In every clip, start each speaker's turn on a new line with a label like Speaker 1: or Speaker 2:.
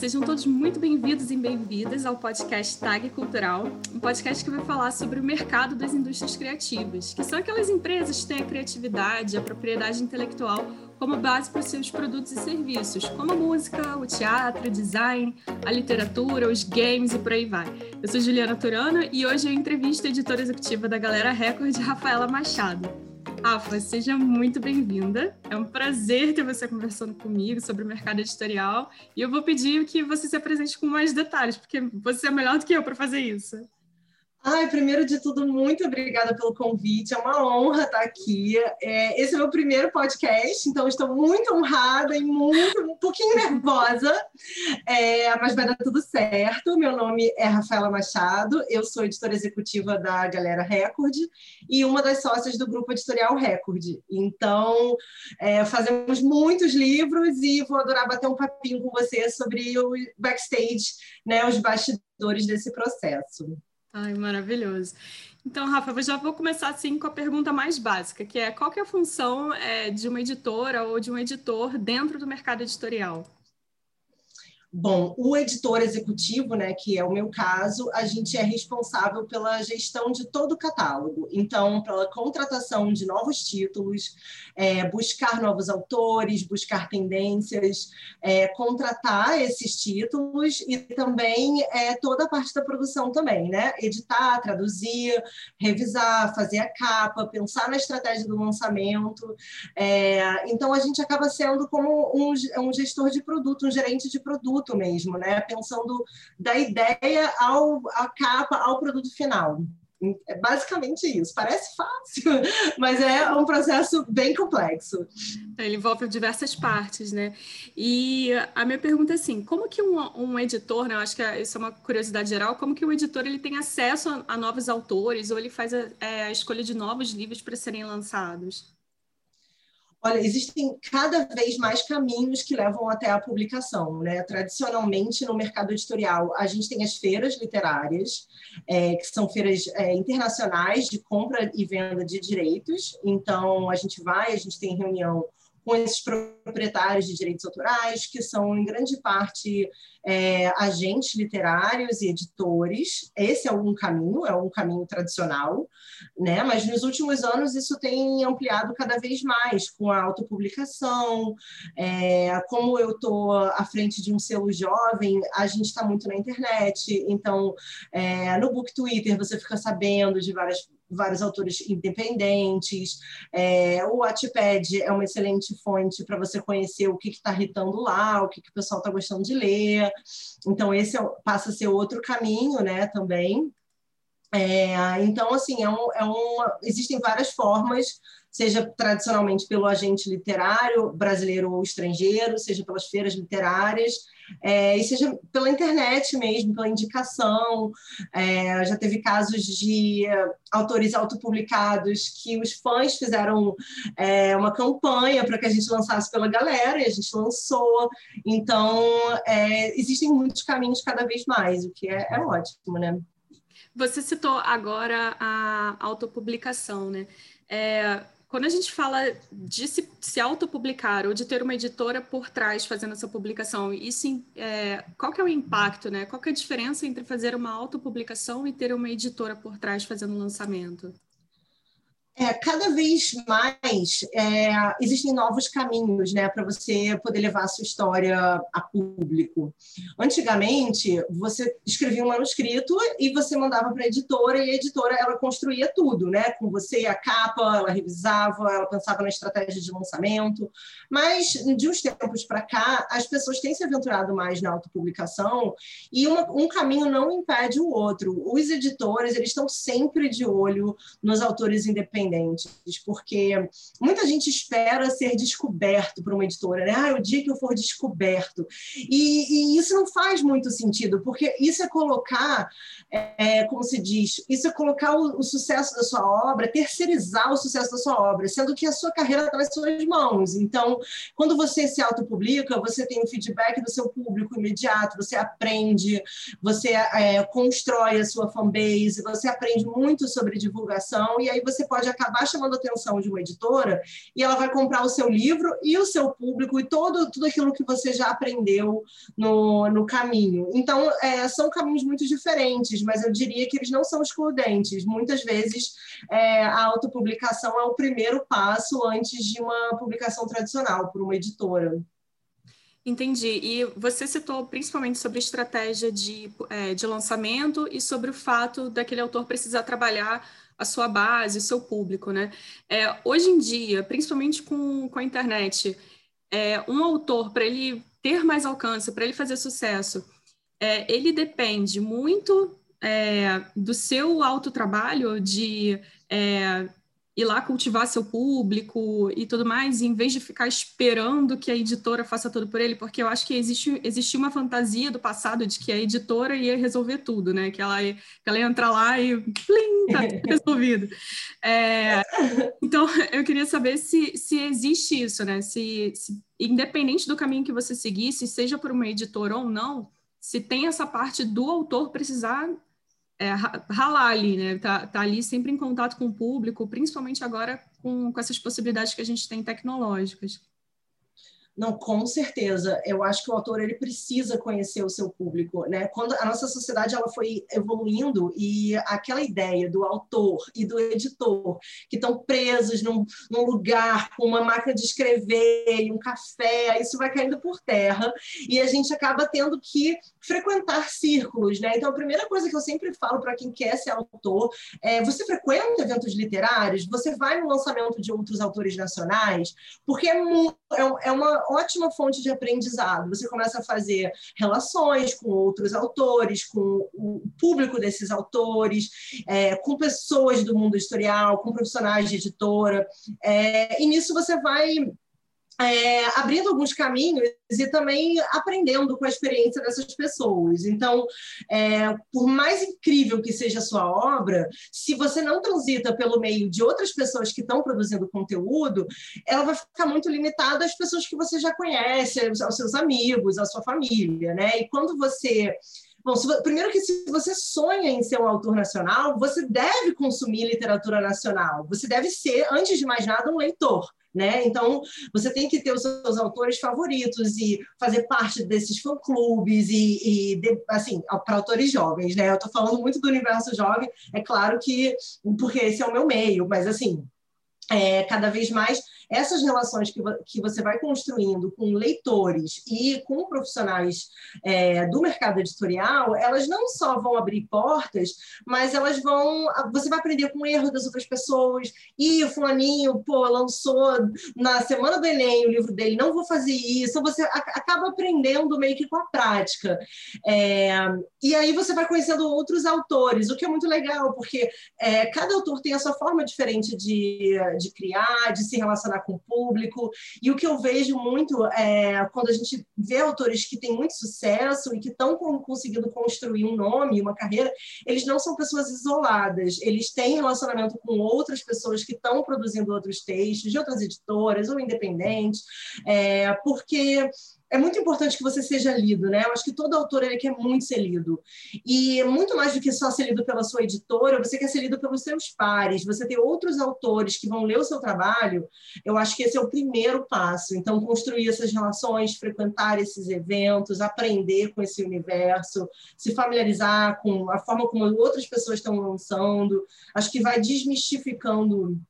Speaker 1: sejam todos muito bem-vindos e bem-vindas ao podcast Tag Cultural, um podcast que vai falar sobre o mercado das indústrias criativas, que são aquelas empresas que têm a criatividade, a propriedade intelectual como base para os seus produtos e serviços, como a música, o teatro, o design, a literatura, os games e por aí vai. Eu sou Juliana Turano e hoje eu entrevisto a editora executiva da Galera Record, Rafaela Machado. Rafa, seja muito bem-vinda. É um prazer ter você conversando comigo sobre o mercado editorial. E eu vou pedir que você se apresente com mais detalhes, porque você é melhor do que eu para fazer isso.
Speaker 2: Ai, primeiro de tudo, muito obrigada pelo convite. É uma honra estar aqui. É, esse é meu primeiro podcast, então estou muito honrada e muito, um pouquinho nervosa, é, mas vai dar tudo certo. Meu nome é Rafaela Machado, eu sou editora executiva da Galera Record e uma das sócias do grupo editorial Record. Então, é, fazemos muitos livros e vou adorar bater um papinho com você sobre o backstage, né, os bastidores desse processo.
Speaker 1: Ai, maravilhoso. Então, Rafa, eu já vou começar assim com a pergunta mais básica, que é qual que é a função é, de uma editora ou de um editor dentro do mercado editorial?
Speaker 2: Bom, o editor executivo, né, que é o meu caso, a gente é responsável pela gestão de todo o catálogo. Então, pela contratação de novos títulos, é, buscar novos autores, buscar tendências, é, contratar esses títulos e também é, toda a parte da produção também, né? Editar, traduzir, revisar, fazer a capa, pensar na estratégia do lançamento. É, então, a gente acaba sendo como um, um gestor de produto, um gerente de produto produto mesmo, né? Pensando da ideia ao a capa ao produto final. É basicamente isso. Parece fácil, mas é um processo bem complexo.
Speaker 1: Ele envolve diversas partes, né? E a minha pergunta é assim: como que um, um editor, né? Eu acho que isso é uma curiosidade geral, como que o editor ele tem acesso a, a novos autores ou ele faz a, é, a escolha de novos livros para serem lançados?
Speaker 2: Olha, existem cada vez mais caminhos que levam até a publicação. Né? Tradicionalmente, no mercado editorial, a gente tem as feiras literárias, é, que são feiras é, internacionais de compra e venda de direitos. Então, a gente vai, a gente tem reunião com esses proprietários de direitos autorais, que são, em grande parte, é, agentes literários e editores. Esse é um caminho, é um caminho tradicional, né? mas nos últimos anos isso tem ampliado cada vez mais, com a autopublicação. É, como eu estou à frente de um selo jovem, a gente está muito na internet, então, é, no Book Twitter você fica sabendo de várias vários autores independentes. É, o Wattpad é uma excelente fonte para você conhecer o que está irritando lá, o que, que o pessoal está gostando de ler. Então, esse é, passa a ser outro caminho né, também. É, então, assim, é um, é uma, existem várias formas seja tradicionalmente pelo agente literário brasileiro ou estrangeiro, seja pelas feiras literárias, é, e seja pela internet mesmo, pela indicação. É, já teve casos de autores autopublicados que os fãs fizeram é, uma campanha para que a gente lançasse pela galera, e a gente lançou. Então, é, existem muitos caminhos cada vez mais, o que é, é ótimo, né?
Speaker 1: Você citou agora a autopublicação, né? É, quando a gente fala de se, se autopublicar ou de ter uma editora por trás fazendo essa publicação, isso, é, qual que é o impacto, né? Qual que é a diferença entre fazer uma autopublicação e ter uma editora por trás fazendo o lançamento?
Speaker 2: É, cada vez mais é, existem novos caminhos né, para você poder levar a sua história a público. Antigamente, você escrevia um manuscrito e você mandava para a editora, e a editora ela construía tudo, né? Com você a capa, ela revisava, ela pensava na estratégia de lançamento. Mas, de uns tempos para cá, as pessoas têm se aventurado mais na autopublicação e uma, um caminho não impede o outro. Os editores eles estão sempre de olho nos autores independentes independentes, porque muita gente espera ser descoberto por uma editora, né? Ah, o dia que eu for descoberto. E, e isso não faz muito sentido, porque isso é colocar, é, como se diz, isso é colocar o, o, sucesso da sua obra, terceirizar o sucesso da sua obra, sendo que a sua carreira está nas suas mãos. Então, quando você se autopublica, você tem o feedback do seu público imediato, você aprende, você é, constrói a sua fanbase, você aprende muito sobre divulgação, e aí você pode acabar chamando a atenção de uma editora e ela vai comprar o seu livro e o seu público e todo, tudo aquilo que você já aprendeu no, no caminho. Então, é, são caminhos muito diferentes, mas eu diria que eles não são excludentes. Muitas vezes, é, a autopublicação é o primeiro passo antes de uma publicação tradicional por uma editora.
Speaker 1: Entendi. E você citou principalmente sobre estratégia de, é, de lançamento e sobre o fato daquele autor precisar trabalhar a sua base, o seu público, né? É, hoje em dia, principalmente com, com a internet, é, um autor, para ele ter mais alcance, para ele fazer sucesso, é, ele depende muito é, do seu autotrabalho de é, ir lá cultivar seu público e tudo mais, em vez de ficar esperando que a editora faça tudo por ele, porque eu acho que existe, existia uma fantasia do passado de que a editora ia resolver tudo, né? Que ela ia, que ela ia entrar lá e plim, tá tudo resolvido. É, então, eu queria saber se, se existe isso, né? Se, se, independente do caminho que você seguisse, seja por uma editora ou não, se tem essa parte do autor precisar é, ralar ali, né? Tá, tá ali sempre em contato com o público, principalmente agora com, com essas possibilidades que a gente tem tecnológicas.
Speaker 2: Não, com certeza. Eu acho que o autor ele precisa conhecer o seu público, né? Quando a nossa sociedade ela foi evoluindo e aquela ideia do autor e do editor que estão presos num, num lugar com uma máquina de escrever e um café, isso vai caindo por terra e a gente acaba tendo que frequentar círculos, né? Então a primeira coisa que eu sempre falo para quem quer ser autor é: você frequenta eventos literários? Você vai no lançamento de outros autores nacionais? Porque é, é, é uma ótima fonte de aprendizado. Você começa a fazer relações com outros autores, com o público desses autores, é, com pessoas do mundo editorial, com profissionais de editora, é, e nisso você vai é, abrindo alguns caminhos e também aprendendo com a experiência dessas pessoas. Então, é, por mais incrível que seja a sua obra, se você não transita pelo meio de outras pessoas que estão produzindo conteúdo, ela vai ficar muito limitada às pessoas que você já conhece, aos seus amigos, à sua família, né? E quando você Bom, primeiro que se você sonha em ser um autor nacional, você deve consumir literatura nacional. Você deve ser, antes de mais nada, um leitor. Né? Então, você tem que ter os seus autores favoritos e fazer parte desses fã-clubes e, e assim, para autores jovens, né? Eu estou falando muito do universo jovem, é claro que, porque esse é o meu meio, mas assim, é, cada vez mais essas relações que, que você vai construindo com leitores e com profissionais é, do mercado editorial, elas não só vão abrir portas, mas elas vão. Você vai aprender com o erro das outras pessoas. E o Fulaninho, pô, lançou na semana do Enem o livro dele, não vou fazer isso. Você acaba aprendendo meio que com a prática. É, e aí você vai conhecendo outros autores, o que é muito legal, porque é, cada autor tem a sua forma diferente de, de criar, de se relacionar com o público. E o que eu vejo muito é quando a gente vê autores que têm muito sucesso e que estão conseguindo construir um nome, uma carreira, eles não são pessoas isoladas, eles têm relacionamento com outras pessoas que estão produzindo outros textos, de outras editoras ou independentes, é, porque é muito importante que você seja lido, né? Eu acho que todo autor ele quer muito ser lido. E muito mais do que só ser lido pela sua editora, você quer ser lido pelos seus pares, você tem outros autores que vão ler o seu trabalho. Eu acho que esse é o primeiro passo. Então, construir essas relações, frequentar esses eventos, aprender com esse universo, se familiarizar com a forma como outras pessoas estão lançando, acho que vai desmistificando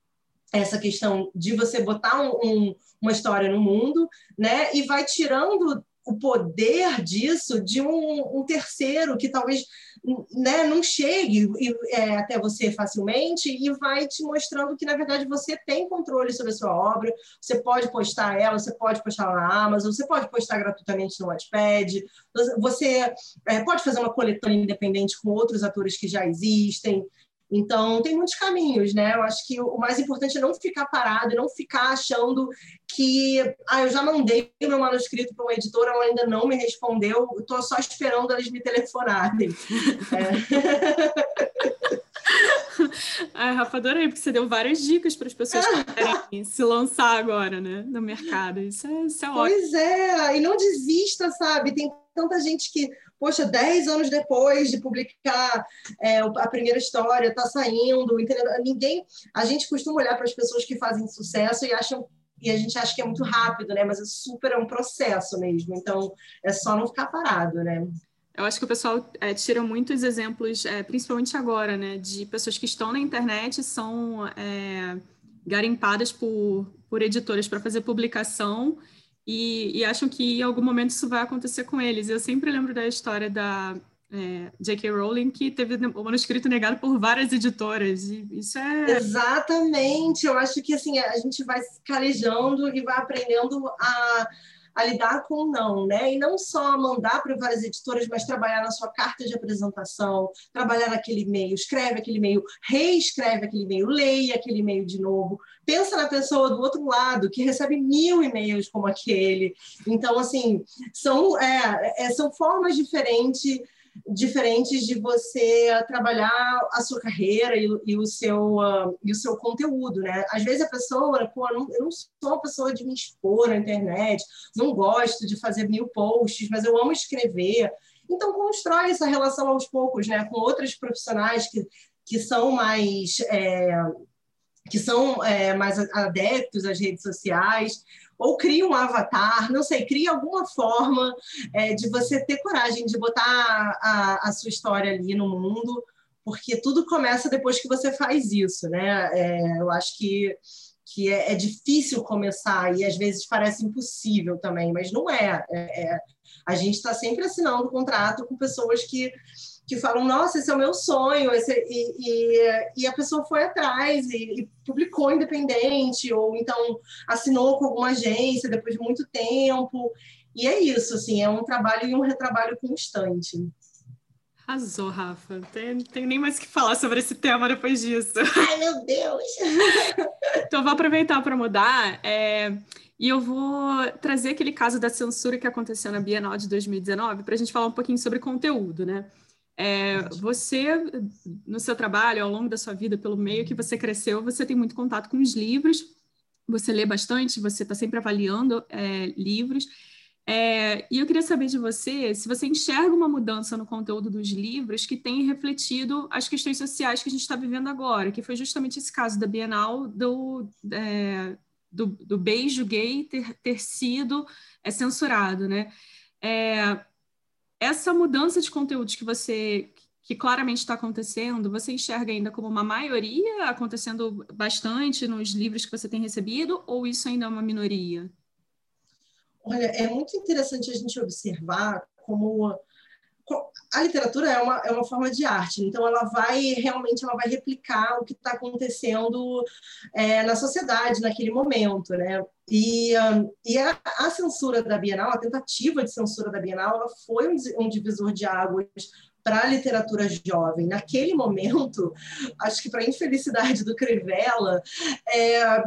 Speaker 2: essa questão de você botar um, um, uma história no mundo, né? E vai tirando o poder disso de um, um terceiro que talvez né, não chegue é, até você facilmente e vai te mostrando que, na verdade, você tem controle sobre a sua obra, você pode postar ela, você pode postar ela na Amazon, você pode postar gratuitamente no Wattpad, você é, pode fazer uma coletânea independente com outros atores que já existem, então, tem muitos caminhos, né? Eu acho que o mais importante é não ficar parado, não ficar achando que ah, eu já mandei o meu manuscrito para uma editora, ela ainda não me respondeu, estou só esperando eles me telefonarem. É.
Speaker 1: Ah, Rafa, adorei, porque você deu várias dicas para as pessoas que querem se lançar agora, né, no mercado. Isso é, isso é ótimo.
Speaker 2: Pois é, e não desista, sabe? Tem tanta gente que, poxa, 10 anos depois de publicar é, a primeira história, está saindo, entendeu? Ninguém. A gente costuma olhar para as pessoas que fazem sucesso e acham e a gente acha que é muito rápido, né? Mas é super é um processo mesmo. Então é só não ficar parado, né?
Speaker 1: Eu acho que o pessoal é, tira muitos exemplos, é, principalmente agora, né, de pessoas que estão na internet são é, garimpadas por, por editoras para fazer publicação e, e, acham que em algum momento isso vai acontecer com eles. Eu sempre lembro da história da é, J.K. Rowling, que teve o manuscrito negado por várias editoras. E isso é.
Speaker 2: Exatamente. Eu acho que assim, a gente vai calejando e vai aprendendo a a lidar com não, né? E não só mandar para várias editoras, mas trabalhar na sua carta de apresentação, trabalhar naquele e-mail, escreve aquele e-mail, reescreve aquele e-mail, leia aquele e-mail de novo, pensa na pessoa do outro lado que recebe mil e-mails como aquele. Então, assim, são, é, é são formas diferentes diferentes de você trabalhar a sua carreira e, e o, seu, uh, e o seu conteúdo, né? Às vezes a pessoa, pô, não, eu não sou uma pessoa de me expor na internet, não gosto de fazer mil posts, mas eu amo escrever. Então, constrói essa relação aos poucos, né? Com outros profissionais que, que são mais... É, que são é, mais adeptos às redes sociais, ou cria um avatar, não sei, cria alguma forma é, de você ter coragem de botar a, a, sua história ali no mundo, porque tudo começa depois que você faz isso, né? É, eu acho que que é, é, difícil começar e às vezes parece impossível também, mas não é. é, é a gente está sempre assinando contrato com pessoas que que falam, nossa, esse é o meu sonho, esse, e, e, e, a pessoa foi atrás e, e, publicou independente, ou então assinou com alguma agência depois de muito tempo. E é isso, assim, é um trabalho e um retrabalho constante.
Speaker 1: Arrasou, Rafa. Tem, tem nem mais o que falar sobre esse tema depois disso.
Speaker 2: Ai, meu Deus!
Speaker 1: então, vou aproveitar para mudar. É... E eu vou trazer aquele caso da censura que aconteceu na Bienal de 2019 para a gente falar um pouquinho sobre conteúdo, né? É, você, no seu trabalho, ao longo da sua vida, pelo meio que você cresceu, você tem muito contato com os livros, você lê bastante, você está sempre avaliando é, livros. É, e eu queria saber de você se você enxerga uma mudança no conteúdo dos livros que tem refletido as questões sociais que a gente está vivendo agora, que foi justamente esse caso da Bienal do, é, do, do, beijo gay ter, ter sido é, censurado, né? É, essa mudança de conteúdos que você que claramente está acontecendo, você enxerga ainda como uma maioria acontecendo bastante nos livros que você tem recebido, ou isso ainda é uma minoria?
Speaker 2: Olha, é muito interessante a gente observar como a literatura é uma, é uma forma de arte, então ela vai realmente ela vai replicar o que está acontecendo é, na sociedade naquele momento, né? E, um, e a, a, censura da Bienal, a tentativa de censura da Bienal, ela foi um, um divisor de águas para a literatura jovem. Naquele momento, acho que para infelicidade do Crivella, é,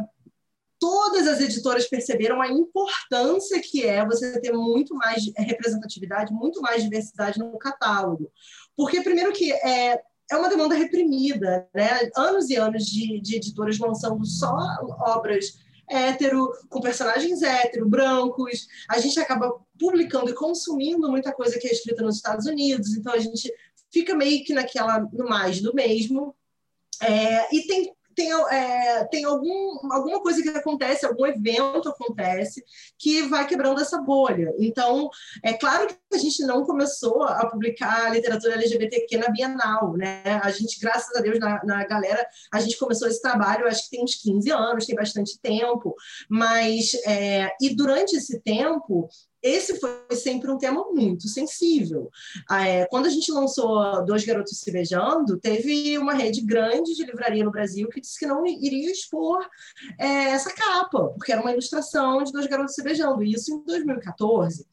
Speaker 2: todas as editoras perceberam a importância que é você ter muito mais representatividade, muito mais diversidade no catálogo. Porque, primeiro, que é, é uma demanda reprimida, né? Anos e anos de, de editoras lançando só obras hétero, com personagens hétero, brancos. A gente acaba publicando e consumindo muita coisa que é escrita nos Estados Unidos, então a gente fica meio que naquela, no mais do mesmo. É, e tem tem, é, tem algum, alguma coisa que acontece, algum evento acontece que vai quebrando essa bolha. Então, é claro que a gente não começou a publicar literatura LGBTQ na Bienal, né? A gente, graças a Deus, na, na galera, a gente começou esse trabalho, acho que tem uns 15 anos, tem bastante tempo, mas, é, e durante esse tempo, esse foi sempre um tema muito sensível. É, quando a gente lançou Dois Garotos Se Beijando, teve uma rede grande de livraria no Brasil que disse que não iria expor é, essa capa, porque era uma ilustração de Dois Garotos Se Beijando, e isso em 2014.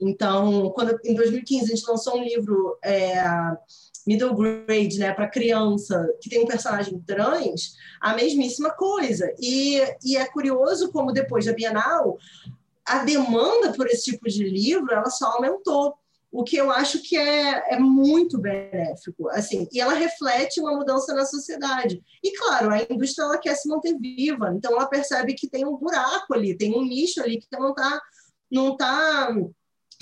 Speaker 2: Então, quando em 2015 a gente lançou um livro. É, middle grade, né, para criança que tem um personagem trans, a mesmíssima coisa. E, e é curioso como depois da Bienal a demanda por esse tipo de livro ela só aumentou. o que eu acho que é, é muito benéfico, assim, e ela reflete uma mudança na sociedade. E claro, a indústria ela quer se manter viva, então ela percebe que tem um buraco ali, tem um nicho ali que não está não tá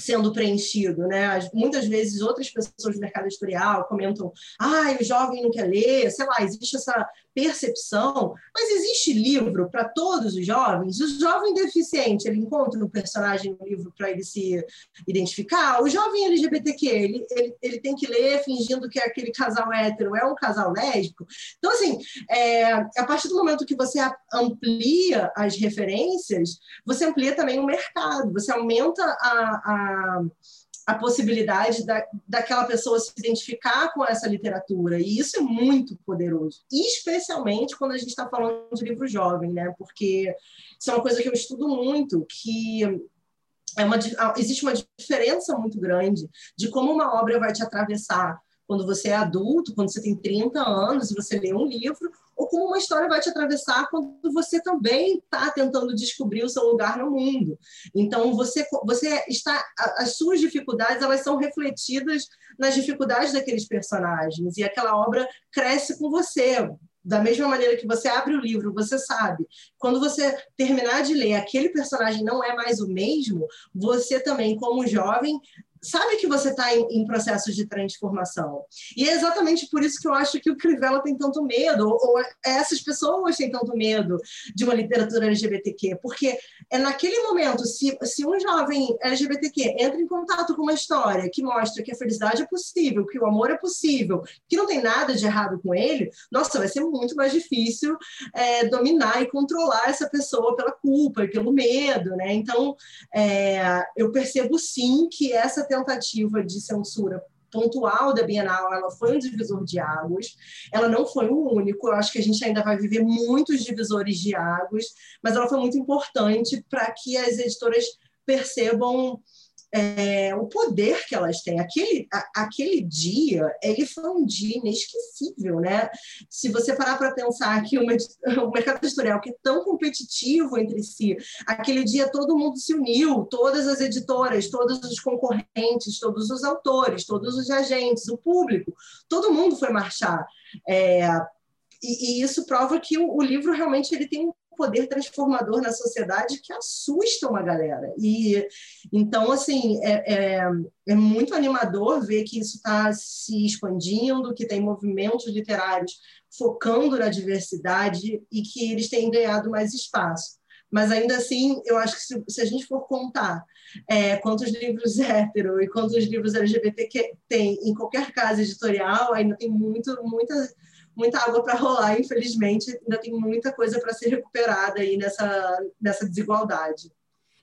Speaker 2: sendo preenchido, né? Muitas vezes outras pessoas do mercado editorial comentam: "Ah, o jovem não quer ler", sei lá, existe essa percepção, mas existe livro para todos os jovens? O jovem deficiente, ele encontra um personagem no livro para ele se identificar? O jovem LGBTQ, ele, ele, ele tem que ler fingindo que é aquele casal hétero é um casal lésbico? Então, assim, é, a partir do momento que você amplia as referências, você amplia também o mercado, você aumenta a, a a possibilidade da, daquela pessoa se identificar com essa literatura. E isso é muito poderoso, especialmente quando a gente está falando de livro jovem, né? Porque isso é uma coisa que eu estudo muito, que é uma, existe uma diferença muito grande de como uma obra vai te atravessar quando você é adulto, quando você tem 30 anos e você lê um livro, ou como uma história vai te atravessar quando você também está tentando descobrir o seu lugar no mundo. Então, você, você está. As suas dificuldades elas são refletidas nas dificuldades daqueles personagens, e aquela obra cresce com você. Da mesma maneira que você abre o livro, você sabe. Quando você terminar de ler, aquele personagem não é mais o mesmo, você também, como jovem, sabe que você está em, em, processo de transformação. E é exatamente por isso que eu acho que o Crivella tem tanto medo, ou, essas pessoas têm tanto medo de uma literatura LGBTQ, porque é naquele momento, se, se um jovem LGBTQ entra em contato com uma história que mostra que a felicidade é possível, que o amor é possível, que não tem nada de errado com ele, nossa, vai ser muito mais difícil é, dominar e controlar essa pessoa pela culpa e pelo medo, né? Então, é, eu percebo sim que essa tentativa de censura pontual da Bienal, ela foi um divisor de águas, ela não foi o único, eu acho que a gente ainda vai viver muitos divisores de águas, mas ela foi muito importante para que as editoras percebam é, o poder que elas têm. Aquele, a, aquele dia, ele foi um dia inesquecível, né? Se você parar para pensar que uma, o mercado editorial que é tão competitivo entre si, aquele dia todo mundo se uniu, todas as editoras, todos os concorrentes, todos os autores, todos os agentes, o público, todo mundo foi marchar. É, e, e, isso prova que o, o, livro realmente ele tem poder transformador na sociedade que assusta uma galera. E então, assim, é, é, é muito animador ver que isso está se expandindo, que tem movimentos literários focando na diversidade e que eles têm ganhado mais espaço. Mas ainda assim, eu acho que se, se a gente for contar é, quantos livros hétero e quantos livros LGBT que tem em qualquer casa editorial, ainda tem muito, muita muita água para rolar, infelizmente, ainda tem muita coisa para ser recuperada aí nessa, nessa desigualdade.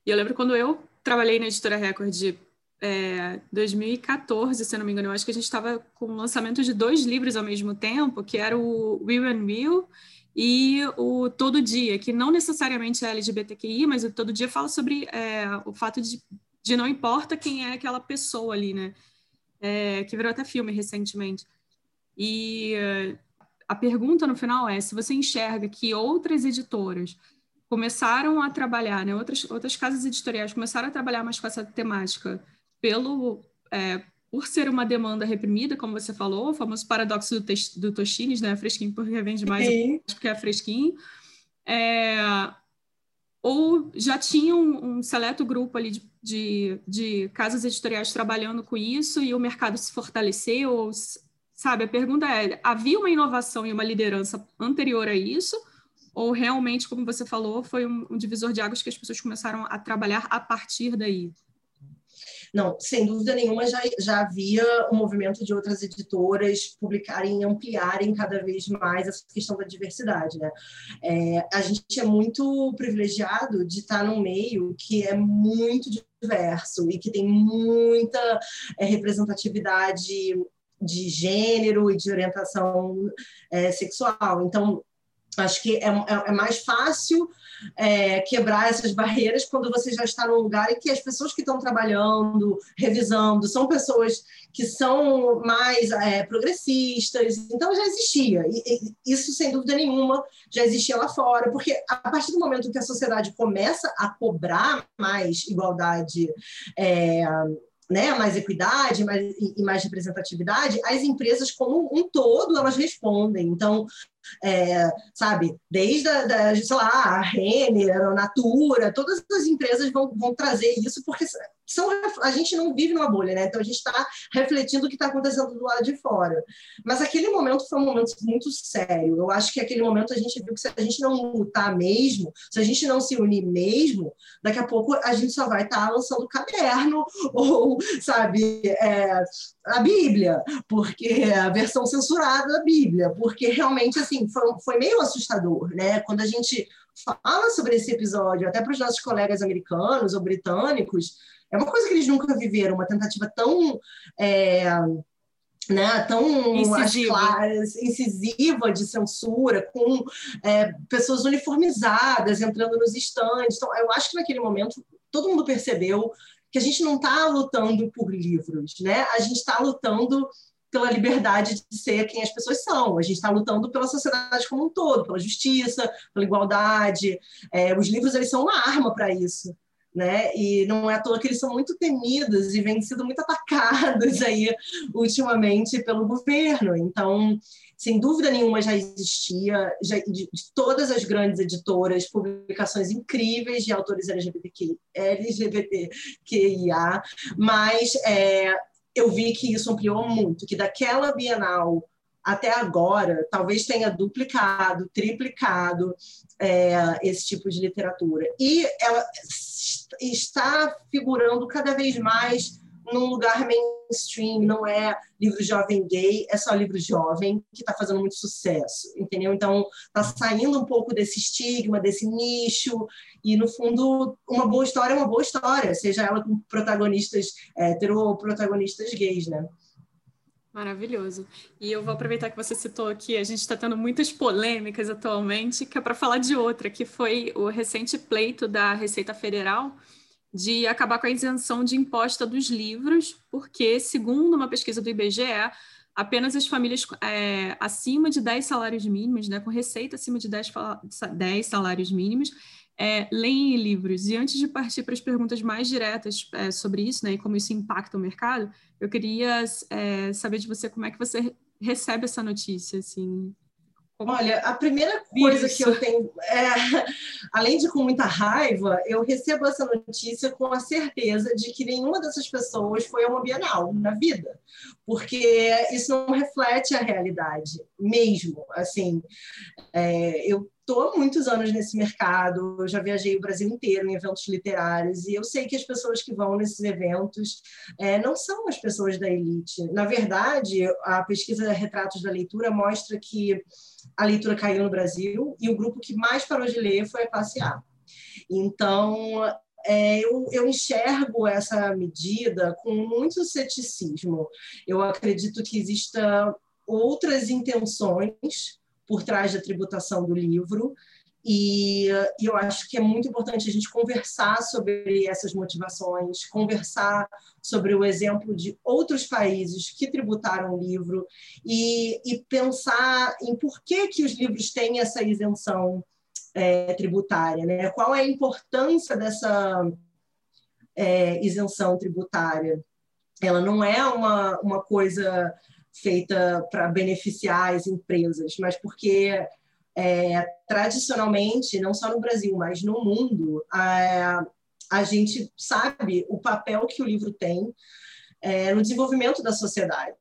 Speaker 1: E eu lembro quando eu trabalhei na Editora Record é, 2014, se não me engano, eu acho que a gente estava com o lançamento de dois livros ao mesmo tempo, que era o Will and Will e o Todo Dia, que não necessariamente é LGBTQI, mas o Todo Dia fala sobre é, o fato de, de não importa quem é aquela pessoa ali, né? É, que virou até filme recentemente. E a pergunta no final é se você enxerga que outras editoras começaram a trabalhar, né, outras, outras casas editoriais começaram a trabalhar mais com essa temática pelo é, por ser uma demanda reprimida, como você falou, o famoso paradoxo do, do Toshines, né, fresquinho porque vende mais porque é fresquinho, é, ou já tinha um, um seleto grupo ali de, de, de, casas editoriais trabalhando com isso e o mercado se fortaleceu ou Sabe, a pergunta é: havia uma inovação e uma liderança anterior a isso? Ou realmente, como você falou, foi um, um divisor de águas que as pessoas começaram a trabalhar a partir daí?
Speaker 2: Não, sem dúvida nenhuma já, já havia um movimento de outras editoras publicarem e ampliarem cada vez mais essa questão da diversidade. Né? É, a gente é muito privilegiado de estar num meio que é muito diverso e que tem muita é, representatividade de gênero e de orientação é, sexual. Então, acho que é, é, é mais fácil é, quebrar essas barreiras quando você já está num lugar em que as pessoas que estão trabalhando, revisando, são pessoas que são mais é, progressistas. Então, já existia. E, e, isso, sem dúvida nenhuma, já existia lá fora, porque a partir do momento que a sociedade começa a cobrar mais igualdade é, né, mais equidade mais, e mais representatividade, as empresas como um todo elas respondem. Então, é, sabe, desde a, da, sei lá, a Renner, a Natura, todas as empresas vão, vão trazer isso, porque são, a gente não vive numa bolha, né? Então a gente está refletindo o que está acontecendo do lado de fora. Mas aquele momento foi um momento muito sério. Eu acho que aquele momento a gente viu que se a gente não lutar mesmo, se a gente não se unir mesmo, daqui a pouco a gente só vai estar tá lançando caderno ou, sabe, é, a Bíblia, porque a versão censurada da Bíblia, porque realmente assim foi, foi meio assustador, né? Quando a gente fala sobre esse episódio, até para os nossos colegas americanos ou britânicos, é uma coisa que eles nunca viveram, uma tentativa tão. É, né, tão incisiva. Claras, incisiva de censura, com é, pessoas uniformizadas entrando nos estandes. Então, eu acho que naquele momento todo mundo percebeu que a gente não está lutando por livros, né? A gente está lutando pela liberdade de ser quem as pessoas são. A gente está lutando pela sociedade como um todo, pela justiça, pela igualdade. É, os livros eles são uma arma para isso né? E não é à toa que eles são muito temidos e vêm sido muito atacados aí ultimamente pelo governo. Então, sem dúvida nenhuma já existia já, de, de todas as grandes editoras publicações incríveis de autores LGBTQ, LGBTQIA, mas é, eu vi que isso ampliou muito, que daquela Bienal até agora, talvez tenha duplicado, triplicado é, esse tipo de literatura. E ela está figurando cada vez mais num lugar mainstream, não é livro jovem gay, é só livro jovem que está fazendo muito sucesso, entendeu? Então está saindo um pouco desse estigma, desse nicho e no fundo uma boa história é uma boa história, seja ela com protagonistas hétero ou protagonistas gays, né?
Speaker 1: Maravilhoso. E eu vou aproveitar que você citou aqui, a gente está tendo muitas polêmicas atualmente, que é para falar de outra, que foi o recente pleito da Receita Federal de acabar com a isenção de imposta dos livros, porque, segundo uma pesquisa do IBGE, apenas as famílias é, acima de 10 salários mínimos, né, com receita acima de 10, 10 salários mínimos, é, leem livros. E antes de partir para as perguntas mais diretas é, sobre isso, né, e como isso impacta o mercado, eu queria é, saber de você como é que você recebe essa notícia, assim.
Speaker 2: Olha, a primeira coisa que eu tenho, é, além de com muita raiva, eu recebo essa notícia com a certeza de que nenhuma dessas pessoas foi a uma Bienal na vida, porque isso não reflete a realidade mesmo. Assim, é, eu estou há muitos anos nesse mercado, eu já viajei o Brasil inteiro em eventos literários, e eu sei que as pessoas que vão nesses eventos é, não são as pessoas da elite. Na verdade, a pesquisa Retratos da Leitura mostra que a leitura caiu no Brasil e o grupo que mais parou de ler foi a classe A. Então, é, eu, eu, enxergo essa medida com muito ceticismo. Eu acredito que exista outras intenções por trás da tributação do livro. E, e, eu acho que é muito importante a gente conversar sobre essas motivações, conversar sobre o exemplo de outros países que tributaram o livro e, e pensar em por que, que os livros têm essa isenção é, tributária, né? qual é a importância dessa é, isenção tributária. Ela não é uma, uma coisa feita para beneficiar as empresas, mas porque é, tradicionalmente, não só no Brasil, mas no mundo, a, a gente sabe o papel que o livro tem é, no desenvolvimento da sociedade,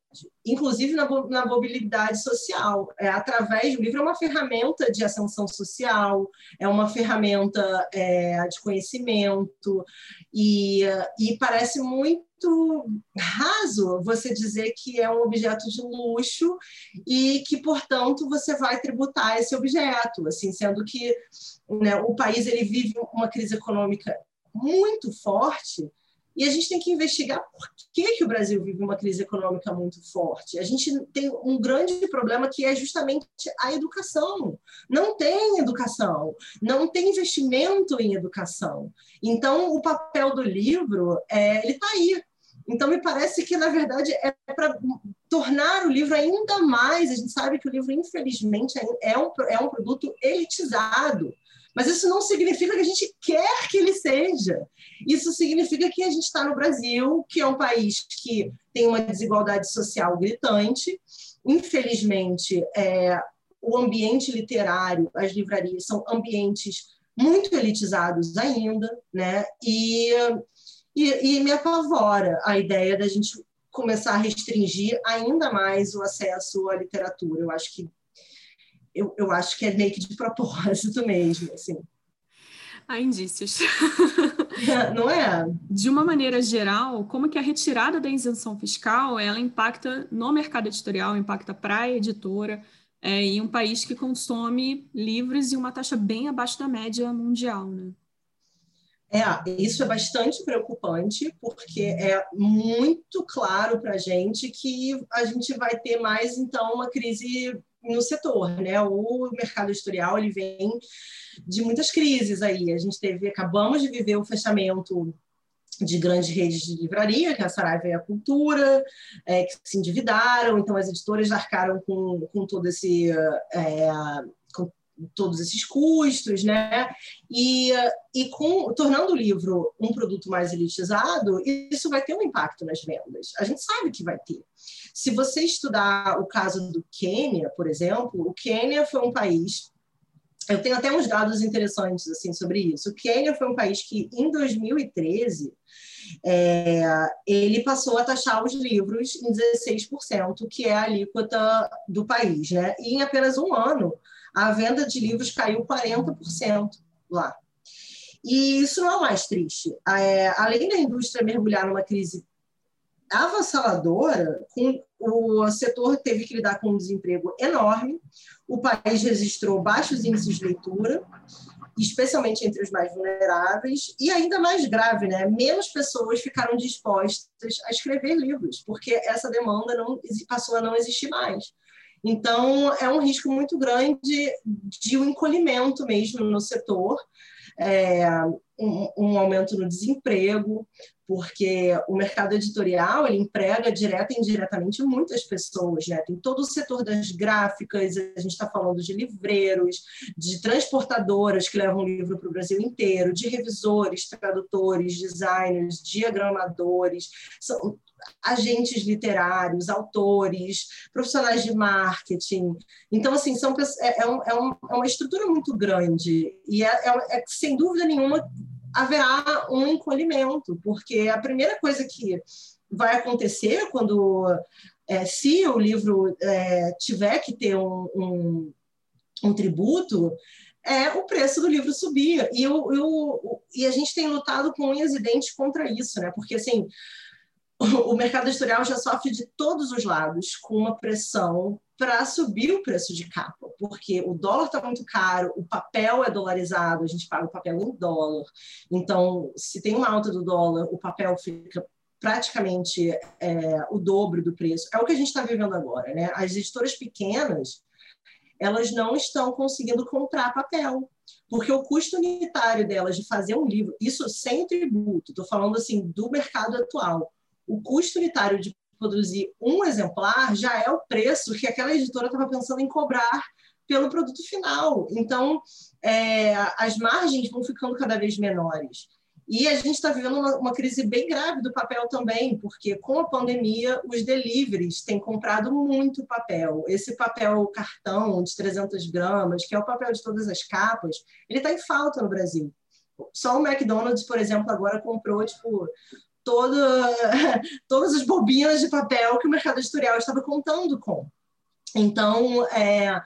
Speaker 2: inclusive na, na mobilidade social. É, através do livro, é uma ferramenta de ascensão social, é uma ferramenta é, de conhecimento, e, e parece muito raso você dizer que é um objeto de luxo e que, portanto, você vai tributar esse objeto, assim, sendo que né, o país ele vive uma crise econômica muito forte e a gente tem que investigar por que, que o Brasil vive uma crise econômica muito forte. A gente tem um grande problema que é justamente a educação. Não tem educação, não tem investimento em educação. Então, o papel do livro, é, ele está aí. Então, me parece que, na verdade, é para tornar o livro ainda mais. A gente sabe que o livro, infelizmente, é um, é um produto elitizado Mas isso não significa que a gente quer que ele seja. Isso significa que a gente está no Brasil, que é um país que tem uma desigualdade social gritante. Infelizmente, é, o ambiente literário, as livrarias, são ambientes muito elitizados ainda, né? E, e, e me apavora a ideia da gente começar a restringir ainda mais o acesso à literatura. Eu acho que eu, eu acho que é meio que de propósito mesmo, assim.
Speaker 1: Há indícios.
Speaker 2: Não é?
Speaker 1: De uma maneira geral, como que a retirada da isenção fiscal ela impacta no mercado editorial, impacta para a editora, é, em um país que consome livros em uma taxa bem abaixo da média mundial, né?
Speaker 2: É, isso é bastante preocupante, porque é muito claro para a gente que a gente vai ter mais, então, uma crise no setor, né? O mercado editorial ele vem de muitas crises aí. A gente teve, acabamos de viver o fechamento de grandes redes de livraria, que é a Saraiva e a Cultura, é, que se endividaram, então as editoras arcaram com, com todo esse é, todos esses custos, né? E, e com, tornando o livro um produto mais elitizado, isso vai ter um impacto nas vendas. A gente sabe que vai ter. Se você estudar o caso do Quênia, por exemplo, o Quênia foi um país eu tenho até uns dados interessantes assim sobre isso. O Quênia foi um país que, em 2013, é, ele passou a taxar os livros em 16%, que é a alíquota do país. Né? E em apenas um ano, a venda de livros caiu 40% lá. E isso não é o mais triste. É, além da indústria mergulhar numa crise avassaladora, com, o setor teve que lidar com um desemprego enorme, o país registrou baixos índices de leitura, especialmente entre os mais vulneráveis, e ainda mais grave, né? menos pessoas ficaram dispostas a escrever livros, porque essa demanda não passou a não existir mais. Então, é um risco muito grande de um encolhimento mesmo no setor, é, um, um, aumento no desemprego, porque o mercado editorial ele emprega direta e indiretamente muitas pessoas, né? Tem todo o setor das gráficas, a gente está falando de livreiros, de transportadoras que levam livro para o Brasil inteiro, de revisores, tradutores, designers, diagramadores, são agentes literários, autores, profissionais de marketing. Então, assim, são, é, é, um, é, uma estrutura muito grande e é, é, é sem dúvida nenhuma haverá um encolhimento, porque a primeira coisa que vai acontecer quando, é, se o livro é, tiver que ter um, um, um, tributo, é o preço do livro subir. E, o, o, e a gente tem lutado com unhas e dentes contra isso, né? porque assim, o mercado editorial já sofre de todos os lados com uma pressão para subir o preço de capa, porque o dólar está muito caro, o papel é dolarizado, a gente paga o papel em dólar. Então, se tem uma alta do dólar, o papel fica praticamente é, o dobro do preço. É o que a gente está vivendo agora, né? As editoras pequenas, elas não estão conseguindo comprar papel, porque o custo unitário delas de fazer um livro, isso sem tributo, estou falando assim do mercado atual, o custo unitário de produzir um exemplar já é o preço que aquela editora estava pensando em cobrar pelo produto final. Então, é, as margens vão ficando cada vez menores. E a gente está vivendo uma, uma, crise bem grave do papel também, porque com a pandemia, os deliveries têm comprado muito papel. Esse papel cartão de 300 gramas, que é o papel de todas as capas, ele está em falta no Brasil. Só o McDonald's, por exemplo, agora comprou tipo, toda, todas as bobinas de papel que o mercado editorial estava contando com. Então, é,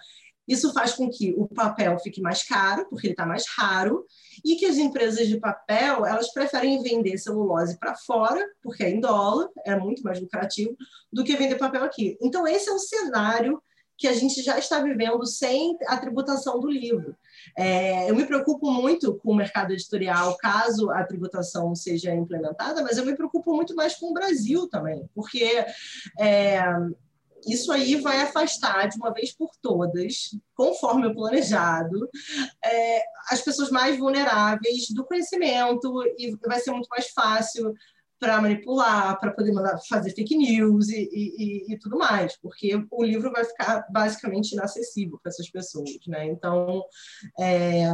Speaker 2: isso faz com que o papel fique mais caro, porque ele está mais raro, e que as empresas de papel elas preferem vender celulose para fora, porque é em dólar, é muito mais lucrativo, do que vender papel aqui. Então, esse é o cenário que a gente já está vivendo sem a tributação do livro. É, eu me preocupo muito com o mercado editorial, caso a tributação seja implementada, mas eu me preocupo muito mais com o Brasil também, porque é, isso aí vai afastar de uma vez por todas, conforme o planejado, é, as pessoas mais vulneráveis do conhecimento e vai ser muito mais fácil para manipular, para poder mandar, fazer fake news e, e, e, tudo mais, porque o livro vai ficar basicamente inacessível para essas pessoas, né? Então, é,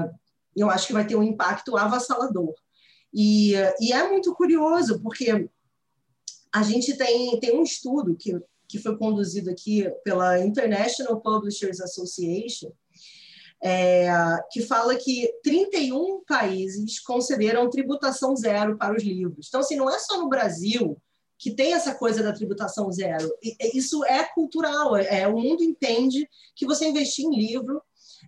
Speaker 2: eu acho que vai ter um impacto avassalador. E, e é muito curioso, porque a gente tem, tem um estudo que, que foi conduzido aqui pela International Publishers Association, é, que fala que 31 países concederam tributação zero para os livros. Então, assim, não é só no Brasil que tem essa coisa da tributação zero. Isso é cultural. É, o mundo entende que você investir em livro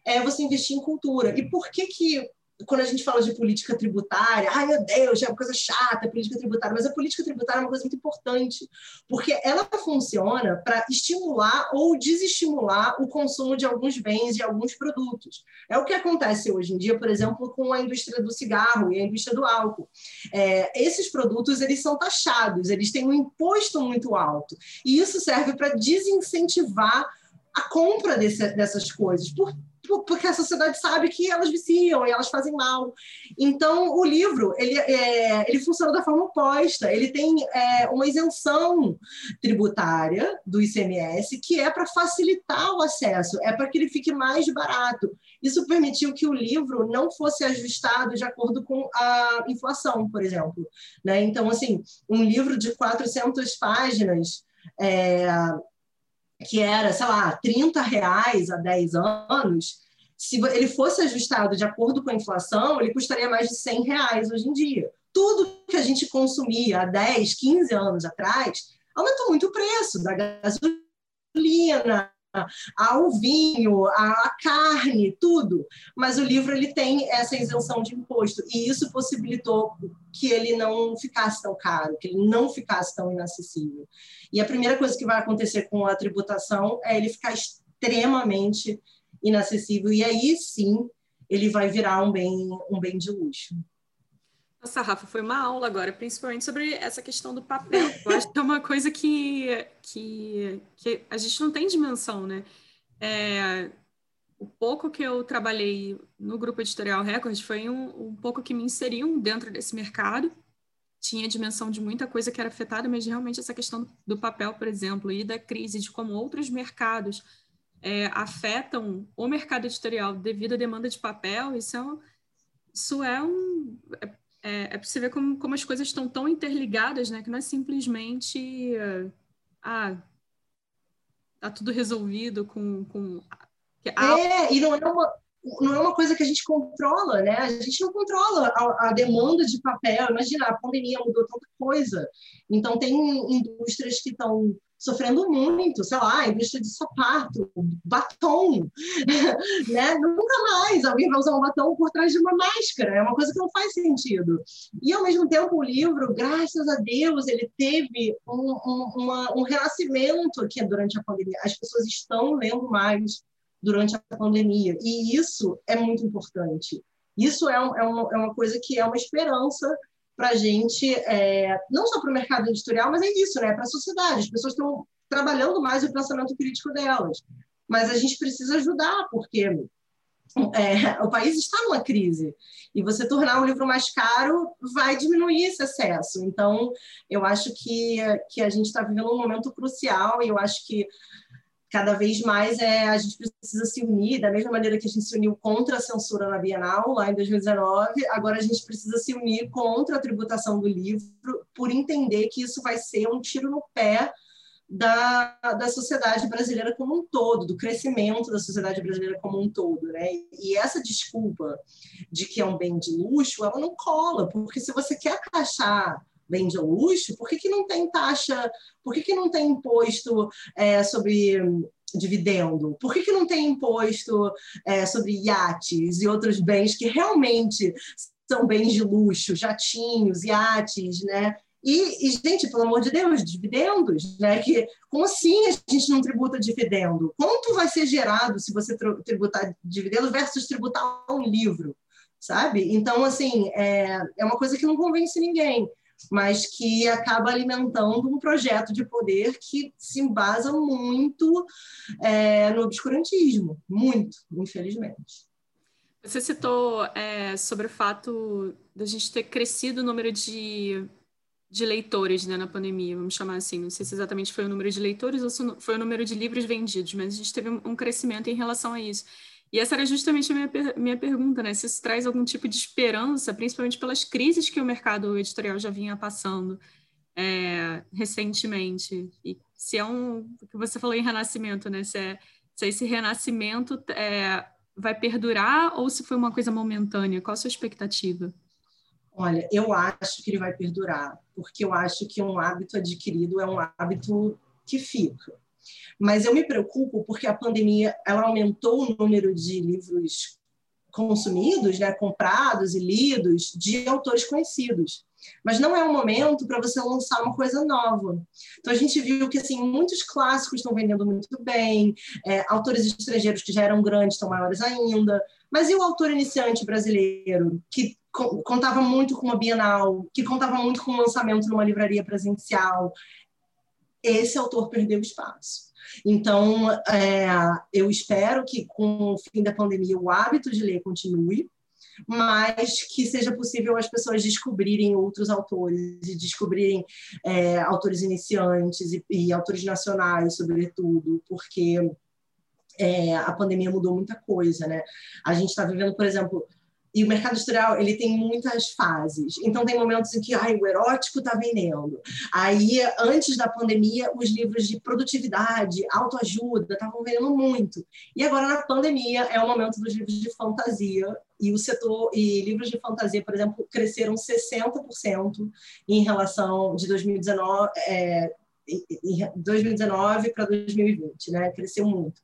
Speaker 2: é você investir em cultura. E por que que quando a gente fala de política tributária, ai meu Deus, é uma coisa chata, política tributária, mas a política tributária é uma coisa muito importante, porque ela funciona para estimular ou desestimular o consumo de alguns bens e alguns produtos. É o que acontece hoje em dia, por exemplo, com a indústria do cigarro e a indústria do álcool. É, esses produtos eles são taxados, eles têm um imposto muito alto, e isso serve para desincentivar a compra desse, dessas coisas. Por, porque a sociedade sabe que elas viciam e elas fazem mal. Então, o livro ele, é, ele funciona da forma oposta. Ele tem é, uma isenção tributária do ICMS que é para facilitar o acesso, é para que ele fique mais barato. Isso permitiu que o livro não fosse ajustado de acordo com a inflação, por exemplo. Né? Então, assim, um livro de 400 páginas é, que era, sei lá, 30 reais há 10 anos, se ele fosse ajustado de acordo com a inflação, ele custaria mais de 100 reais hoje em dia. Tudo que a gente consumia há 10, 15 anos atrás aumentou muito o preço da gasolina, ao vinho, à carne, tudo. Mas o livro ele tem essa isenção de imposto e isso possibilitou que ele não ficasse tão caro, que ele não ficasse tão inacessível. E a primeira coisa que vai acontecer com a tributação é ele ficar extremamente inacessível e aí sim ele vai virar um bem um bem de luxo.
Speaker 1: Nossa, Rafa, foi uma aula agora, principalmente sobre essa questão do papel. Eu acho que é uma coisa que, que, que a gente não tem dimensão, né? É, o pouco que eu trabalhei no grupo editorial Record foi um, um pouco que me inseriu dentro desse mercado. Tinha dimensão de muita coisa que era afetada, mas realmente essa questão do papel, por exemplo, e da crise, de como outros mercados é, afetam o mercado editorial devido à demanda de papel, isso é um, isso é um é é, é para você ver como, como as coisas estão tão interligadas, né? Que não é simplesmente ah, tá tudo resolvido com. com
Speaker 2: a... É, e não é uma não é uma coisa que a gente controla, né? A gente não controla a, a, demanda de papel. Imagina, a pandemia mudou tanta coisa. Então, tem indústrias que estão sofrendo muito, sei lá, indústria de sapato, batom, né? Nunca mais alguém vai usar um batom por trás de uma máscara, é uma coisa que não faz sentido. E, ao mesmo tempo, o livro, graças a Deus, ele teve um, um, uma, um renascimento aqui durante a pandemia. As pessoas estão lendo mais durante a pandemia, e isso é muito importante. Isso é, um, é, uma, é uma coisa que é uma esperança para a gente, é, não só para o mercado editorial, mas é isso, né? para a sociedade. As pessoas estão trabalhando mais o pensamento crítico delas. Mas a gente precisa ajudar, porque é, o país está numa crise. E você tornar o livro mais caro vai diminuir esse acesso. Então, eu acho que, que a gente está vivendo um momento crucial e eu acho que cada vez mais é, a gente precisa se unir, da mesma maneira que a gente se uniu contra a censura na Bienal, lá em 2019, agora a gente precisa se unir contra a tributação do livro, por entender que isso vai ser um tiro no pé da, da sociedade brasileira como um todo, do crescimento da sociedade brasileira como um todo. Né? E essa desculpa de que é um bem de luxo, ela não cola, porque se você quer taxar bem de luxo, por que, que não tem taxa, por que, que não tem imposto é, sobre dividendo? Por que, que não tem imposto é, sobre iates e outros bens que realmente são bens de luxo, jatinhos, iates, né? E, e, gente, pelo amor de Deus, dividendos, né? Que, como assim a gente não tributa dividendo? Quanto vai ser gerado se você tributar dividendo versus tributar um livro, sabe? Então, assim, é, é uma coisa que não convence ninguém mas que acaba alimentando um projeto de poder que se embasa muito é, no obscurantismo, muito, infelizmente.
Speaker 1: Você citou é, sobre o fato da gente ter crescido o número de, de leitores né, na pandemia, vamos chamar assim. Não sei se exatamente foi o número de leitores ou se foi o número de livros vendidos, mas a gente teve um crescimento em relação a isso. E essa era justamente a minha, minha pergunta, né? Se isso traz algum tipo de esperança, principalmente pelas crises que o mercado editorial já vinha passando é, recentemente. E se é um. Que você falou em renascimento, né? Se, é, se esse renascimento é, vai perdurar ou se foi uma coisa momentânea? Qual a sua expectativa?
Speaker 2: Olha, eu acho que ele vai perdurar, porque eu acho que um hábito adquirido é um hábito que fica. Mas eu me preocupo porque a pandemia ela aumentou o número de livros consumidos, né, comprados e lidos de autores conhecidos. Mas não é o momento para você lançar uma coisa nova. Então a gente viu que assim muitos clássicos estão vendendo muito bem, é, autores estrangeiros que já eram grandes estão maiores ainda. Mas e o autor iniciante brasileiro que contava muito com uma Bienal, que contava muito com um lançamento numa livraria presencial? Esse autor perdeu espaço. Então, é, eu espero que com o fim da pandemia o hábito de ler continue, mas que seja possível as pessoas descobrirem outros autores e descobrirem é, autores iniciantes e, e, autores nacionais, sobretudo, porque é, a pandemia mudou muita coisa, né? A gente está vivendo, por exemplo, e o mercado editorial, ele tem muitas fases. Então, tem momentos em que ai, o erótico está vendendo. Aí, antes da pandemia, os livros de produtividade, autoajuda, estavam vendendo muito. E agora, na pandemia, é o momento dos livros de fantasia. E o setor, e livros de fantasia, por exemplo, cresceram 60% em relação de 2019, é, 2019 para 2020, né? Cresceu muito.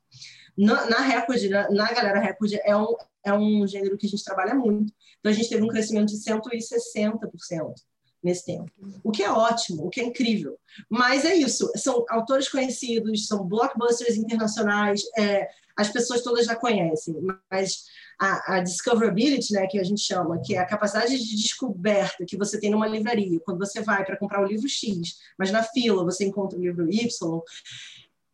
Speaker 2: Na, na Record, na, na Galera Record, é um, é um gênero que a gente trabalha muito. Então, a gente teve um crescimento de 160% nesse tempo, o que é ótimo, o que é incrível. Mas é isso, são autores conhecidos, são blockbusters internacionais, é, as pessoas todas já conhecem, mas a, a, discoverability, né, que a gente chama, que é a capacidade de descoberta que você tem numa livraria, quando você vai para comprar o livro X, mas na fila você encontra o livro Y,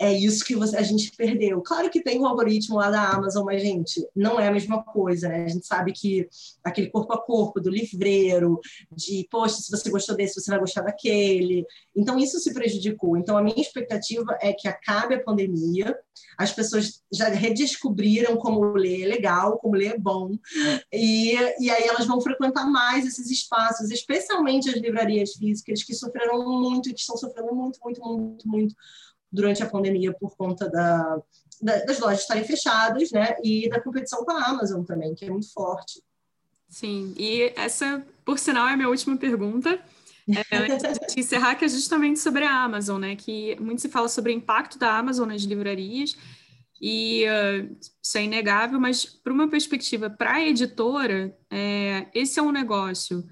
Speaker 2: é isso que você, a gente perdeu. Claro que tem um algoritmo lá da Amazon, mas, gente, não é a mesma coisa, né? A gente sabe que aquele corpo a corpo do livreiro, de, poxa, se você gostou desse, você vai gostar daquele. Então, isso se prejudicou. Então, a minha expectativa é que acabe a pandemia, as pessoas já redescobriram como ler é legal, como ler é bom, e, e aí elas vão frequentar mais esses espaços, especialmente as livrarias físicas, que sofreram muito que estão sofrendo muito, muito, muito, muito durante a pandemia por conta da, da, das lojas estarem fechadas, né? E da competição com a Amazon também, que é muito forte.
Speaker 1: Sim, e essa, por sinal, é a minha última pergunta. É, antes de encerrar, que é justamente sobre a Amazon, né? Que muito se fala sobre o impacto da Amazon nas livrarias, e uh, isso é inegável, mas para uma perspectiva para a editora, é, esse é um negócio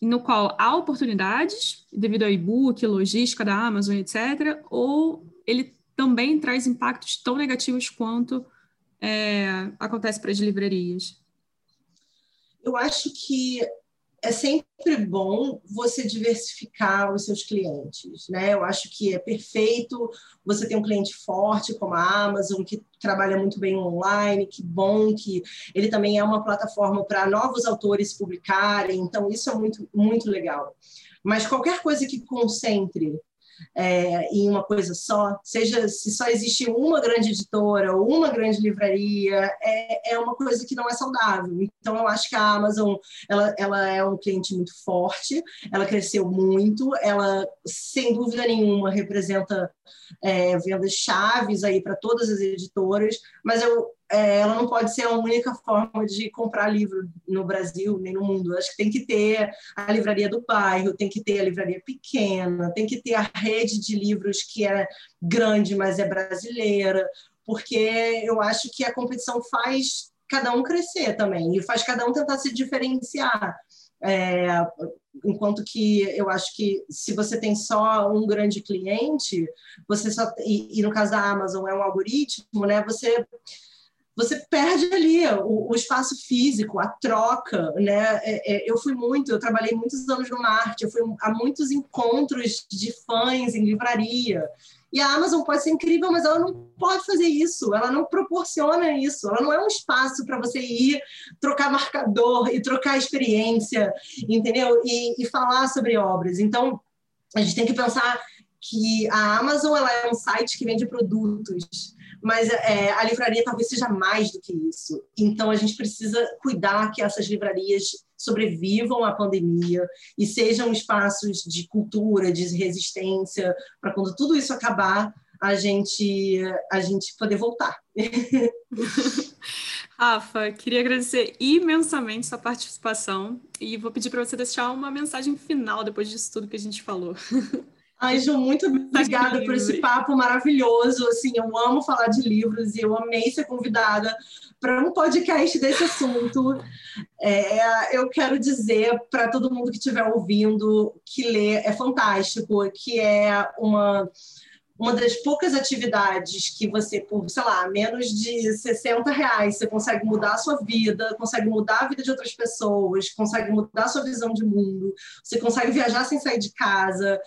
Speaker 1: no qual há oportunidades devido ao e-book, logística da Amazon, etc., ou ele também traz impactos tão negativos quanto é, acontece para as livrarias?
Speaker 2: Eu acho que é sempre bom você diversificar os seus clientes, né? Eu acho que é perfeito você ter um cliente forte como a Amazon, que trabalha muito bem online, que bom que ele também é uma plataforma para novos autores publicarem, então isso é muito, muito legal. Mas qualquer coisa que concentre é, em uma coisa só, seja se só existe uma grande editora ou uma grande livraria, é, é uma coisa que não é saudável. Então, eu acho que a Amazon ela, ela é um cliente muito forte, ela cresceu muito, ela, sem dúvida nenhuma, representa é, vendas chaves aí para todas as editoras, mas eu é, ela não pode ser a única forma de comprar livro no Brasil nem no mundo. Acho que tem que ter a livraria do bairro, tem que ter a livraria pequena, tem que ter a rede de livros que é grande, mas é brasileira, porque eu acho que a competição faz cada um crescer também e faz cada um tentar se diferenciar. É, enquanto que eu acho que se você tem só um grande cliente, você só e, e no caso da Amazon é um algoritmo, né? Você você perde ali o, o, espaço físico, a troca, né? É, é, eu fui muito, eu trabalhei muitos anos no marketing, eu fui a muitos encontros de fãs em livraria. E a Amazon pode ser incrível, mas ela não pode fazer isso, ela não proporciona isso, ela não é um espaço para você ir trocar marcador e trocar experiência, entendeu? E, e falar sobre obras. Então, a gente tem que pensar que a Amazon ela é um site que vende produtos, mas é, a livraria talvez seja mais do que isso. Então, a gente precisa cuidar que essas livrarias sobrevivam à pandemia e sejam espaços de cultura, de resistência, para quando tudo isso acabar, a gente, a gente poder voltar.
Speaker 1: Rafa, queria agradecer imensamente sua participação e vou pedir para você deixar uma mensagem final depois disso tudo que a gente falou.
Speaker 2: Ai, Ju, muito obrigada por esse papo maravilhoso. Assim, eu amo falar de livros e eu amei ser convidada para um podcast desse assunto. É, eu quero dizer para todo mundo que estiver ouvindo que ler é fantástico, que é uma uma das poucas atividades que você, por, sei lá, menos de 60 reais, você consegue mudar a sua vida, consegue mudar a vida de outras pessoas, consegue mudar a sua visão de mundo, você consegue viajar sem sair de casa.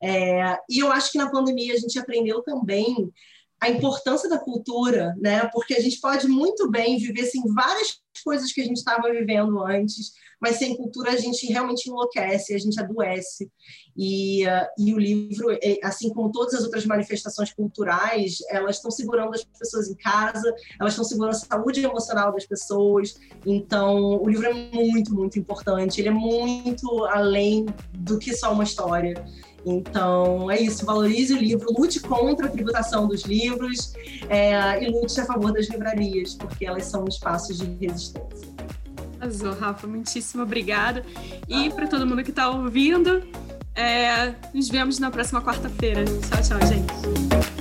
Speaker 2: É, e eu acho que na pandemia a gente aprendeu também a importância da cultura, né? Porque a gente pode muito bem viver sem várias coisas que a gente estava vivendo antes, mas sem cultura a gente realmente enlouquece, a gente adoece. E, uh, e o livro, é, assim como todas as outras manifestações culturais, elas estão segurando as pessoas em casa, elas estão segurando a saúde emocional das pessoas. Então, o livro é muito, muito importante. Ele é muito além do que só uma história. Então, é isso. Valorize o livro, lute contra a tributação dos livros é, e lute a favor das livrarias, porque elas são espaços de resistência.
Speaker 1: Azul, Rafa, muitíssimo obrigada. E para todo mundo que está ouvindo, é, nos vemos na próxima quarta-feira. Tchau, tchau, gente.